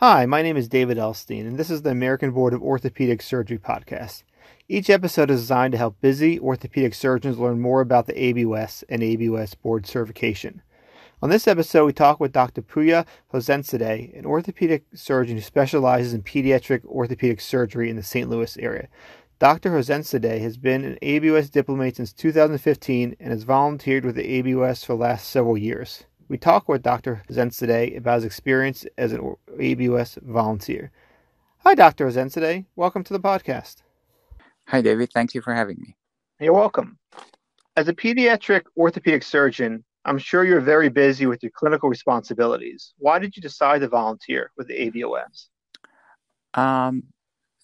Hi, my name is David Elstein, and this is the American Board of Orthopedic Surgery podcast. Each episode is designed to help busy orthopedic surgeons learn more about the ABOS and ABOS board certification. On this episode, we talk with Dr. Pooya Hosseinzadeh, an orthopedic surgeon who specializes in pediatric orthopedic surgery in the St. Louis area. Dr. Hosseinzadeh has been an ABOS diplomate since 2015 and has volunteered with the ABOS for the last several years. We talk with Dr. Hosseinzadeh about his experience as an ABOS volunteer. Hi, Dr. Hosseinzadeh. Welcome to the podcast. Hi, David. Thank you for having me. You're welcome. As a pediatric orthopedic surgeon, I'm sure you're very busy with your clinical responsibilities. Why did you decide to volunteer with the ABOS? Um,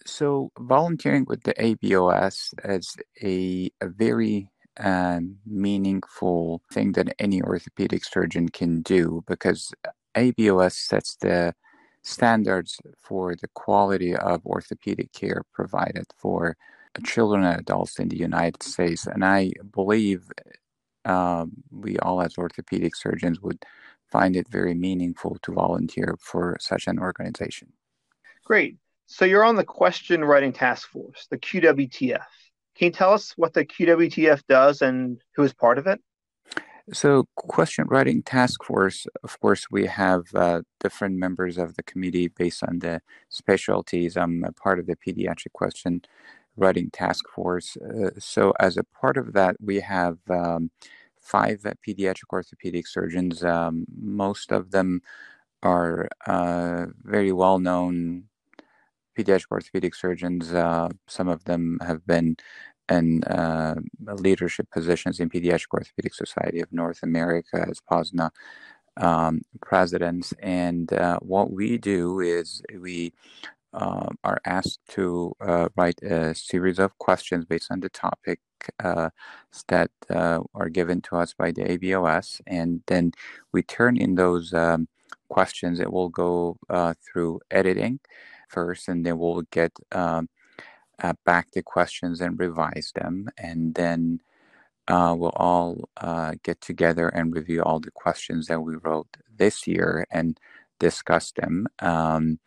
so, volunteering with the ABOS is a, a very um, meaningful thing that any orthopedic surgeon can do because ABOS sets the standards for the quality of orthopedic care provided for children and adults in the United States. And I believe um, we all, as orthopedic surgeons, would find it very meaningful to volunteer for such an organization. Great. So you're on the question writing task force, the QWTF. Can you tell us what the QWTF does and who is part of it? So, question writing task force, of course, we have uh, different members of the committee based on the specialties. I'm a part of the pediatric question writing task force. Uh, so, as a part of that, we have um, five pediatric orthopedic surgeons. Um, most of them are uh, very well known pediatric orthopedic surgeons. Uh, some of them have been in uh, leadership positions in Pediatric Orthopedic Society of North America as POSNA um, presidents. And uh, what we do is we uh, are asked to uh, write a series of questions based on the topic uh, that uh, are given to us by the ABOS, and then we turn in those um, questions. It will go through editing first, and then we'll get um, uh, back the questions and revise them, and then we'll all get together and review all the questions that we wrote this year and discuss them. Um,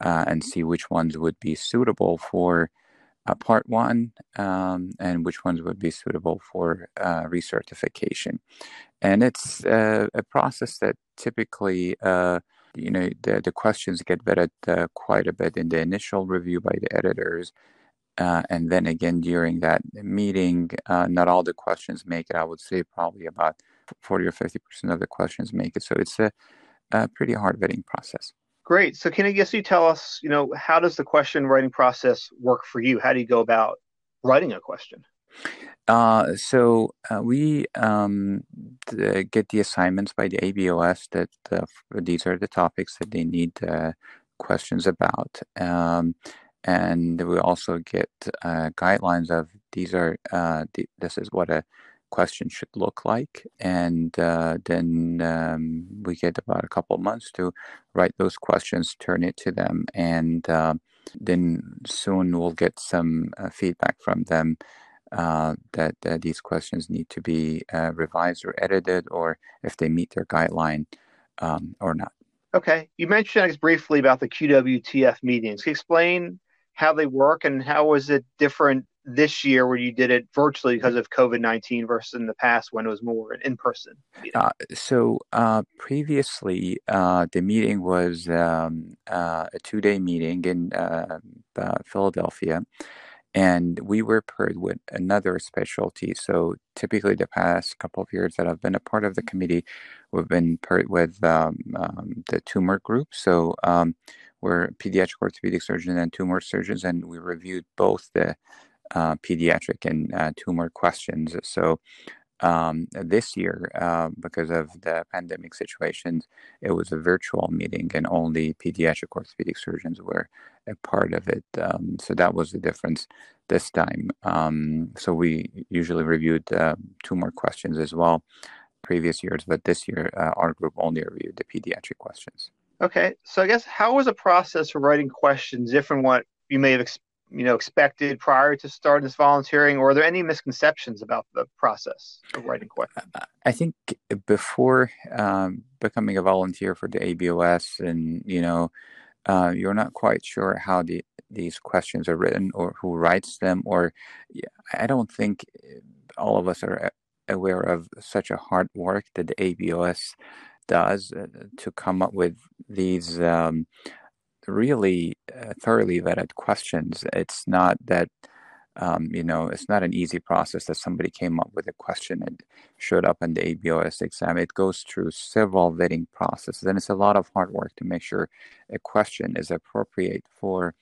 uh, and see which ones would be suitable for uh, part one um, and which ones would be suitable for uh, recertification. And it's uh, a process that typically, uh, you know, the, the questions get vetted uh, quite a bit in the initial review by the editors. and then again during that meeting, not all the questions make it. I would say probably about 40 or 50% of the questions make it. So it's a, a pretty hard vetting process. Great. So can I guess you tell us, you know, how does the question writing process work for you? How do you go about writing a question? Uh, so uh, we um, the, get the assignments by the ABOS that uh, these are the topics that they need uh, questions about. Um, and we also get uh, guidelines of these are uh, this is what a question should look like. And then um, we get about a couple months to write those questions, turn it to them, and then soon we'll get some feedback from them uh, that these questions need to be uh, revised or edited, or if they meet their guideline um, or not. Okay. You mentioned briefly about the QWTF meetings. Can you explain how they work and how was it different this year where you did it virtually because of COVID 19 versus in the past when it was more in person? Uh, so, uh, previously, uh, the meeting was um, uh, a two day meeting in uh, Philadelphia, and we were paired with another specialty. So, typically, the past couple of years that I've been a part of the committee, we've been paired with um, um, the tumor group. So, um, we're pediatric orthopedic surgeons and tumor surgeons, and we reviewed both the uh, pediatric and uh, tumor questions. So um, this year, uh, because of the pandemic situations, it was a virtual meeting and only pediatric orthopedic surgeons were a part of it. Um, so that was the difference this time. Um, so we usually reviewed uh, more questions as well previous years, but this year uh, our group only reviewed the pediatric questions. Okay, so I guess how was the process for writing questions different what you may have you know expected prior to starting this volunteering or are there any misconceptions about the process of writing questions i think before um, becoming a volunteer for the abos and you know uh, you're not quite sure how the these questions are written or who writes them, or I don't think all of us are aware of such a hard work that the ABOS does uh, to come up with these um, really uh, thoroughly vetted questions. It's not that um, you know, it's not an easy process that somebody came up with a question and showed up in the ABOS exam. It goes through several vetting processes, and it's a lot of hard work to make sure a question is appropriate for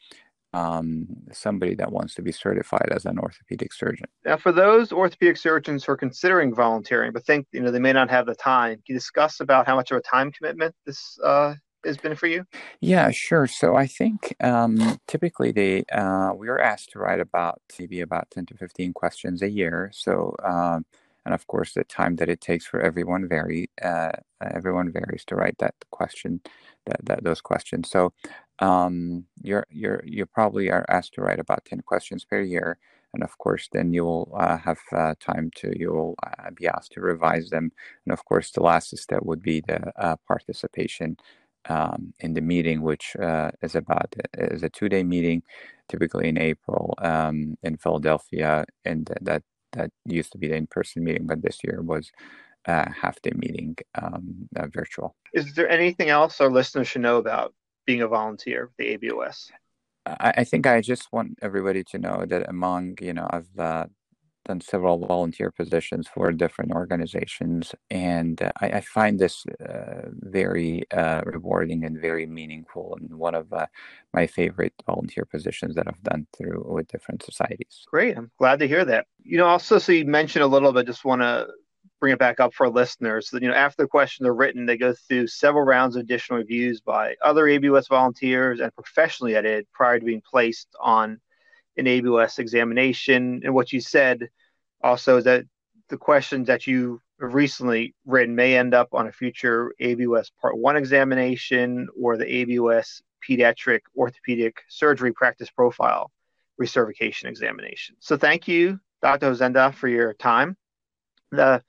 um, somebody that wants to be certified as an orthopedic surgeon. Now, for those orthopedic surgeons who are considering volunteering but think you know they may not have the time, can you discuss about how much of a time commitment this uh, has been for you? Yeah, sure. So I think um, typically they uh, we are asked to write about maybe about ten to fifteen questions a year. So um, and of course the time that it takes for everyone vary. Uh, everyone varies to write that question, that, that those questions. So um, you're you're you probably are asked to write about ten questions per year and of course then you'll uh, have uh, time to you'll uh, be asked to revise them and of course the last step would be the uh, participation um, in the meeting, which uh, is about is a two day meeting, typically in April um, in Philadelphia, and that that used to be the in person meeting, but this year was a half day meeting, um, uh, virtual. Is there anything else our listeners should know about being a volunteer with the ABOS? I, I think I just want everybody to know that among you know I've uh, done several volunteer positions for different organizations, and uh, I, I, find this uh, very uh, rewarding and very meaningful, and one of uh, my favorite volunteer positions that I've done through with different societies. Great, I'm glad to hear that. You know, also, so you mentioned a little bit. Just want to bring it back up for listeners. So, you know, after the questions are written, they go through several rounds of additional reviews by other ABOS volunteers and professionally edited prior to being placed on an ABOS examination. And what you said also is that the questions that you have recently written may end up on a future ABOS Part 1 examination or the ABOS Pediatric Orthopedic Surgery Practice Profile recertification examination. So thank you, Dr. Hozenda, for your time. The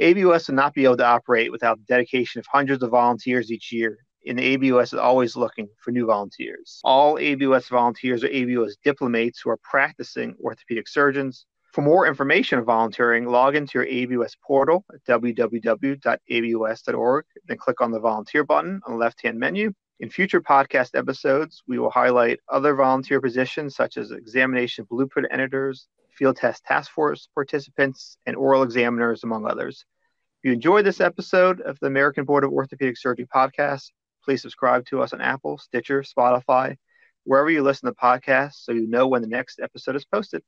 ABOS will not be able to operate without the dedication of hundreds of volunteers each year and the ABOS is always looking for new volunteers. All ABOS volunteers are ABOS diplomates who are practicing orthopedic surgeons. For more information on volunteering, log into your ABOS portal at www.abos.org, then click on the volunteer button on the left hand menu. In future podcast episodes, we will highlight other volunteer positions such as examination blueprint editors, field test task force participants, and oral examiners, among others. If you enjoyed this episode of the American Board of Orthopedic Surgery podcast, Please subscribe to us on Apple, Stitcher, Spotify, wherever you listen to podcasts so you know when the next episode is posted.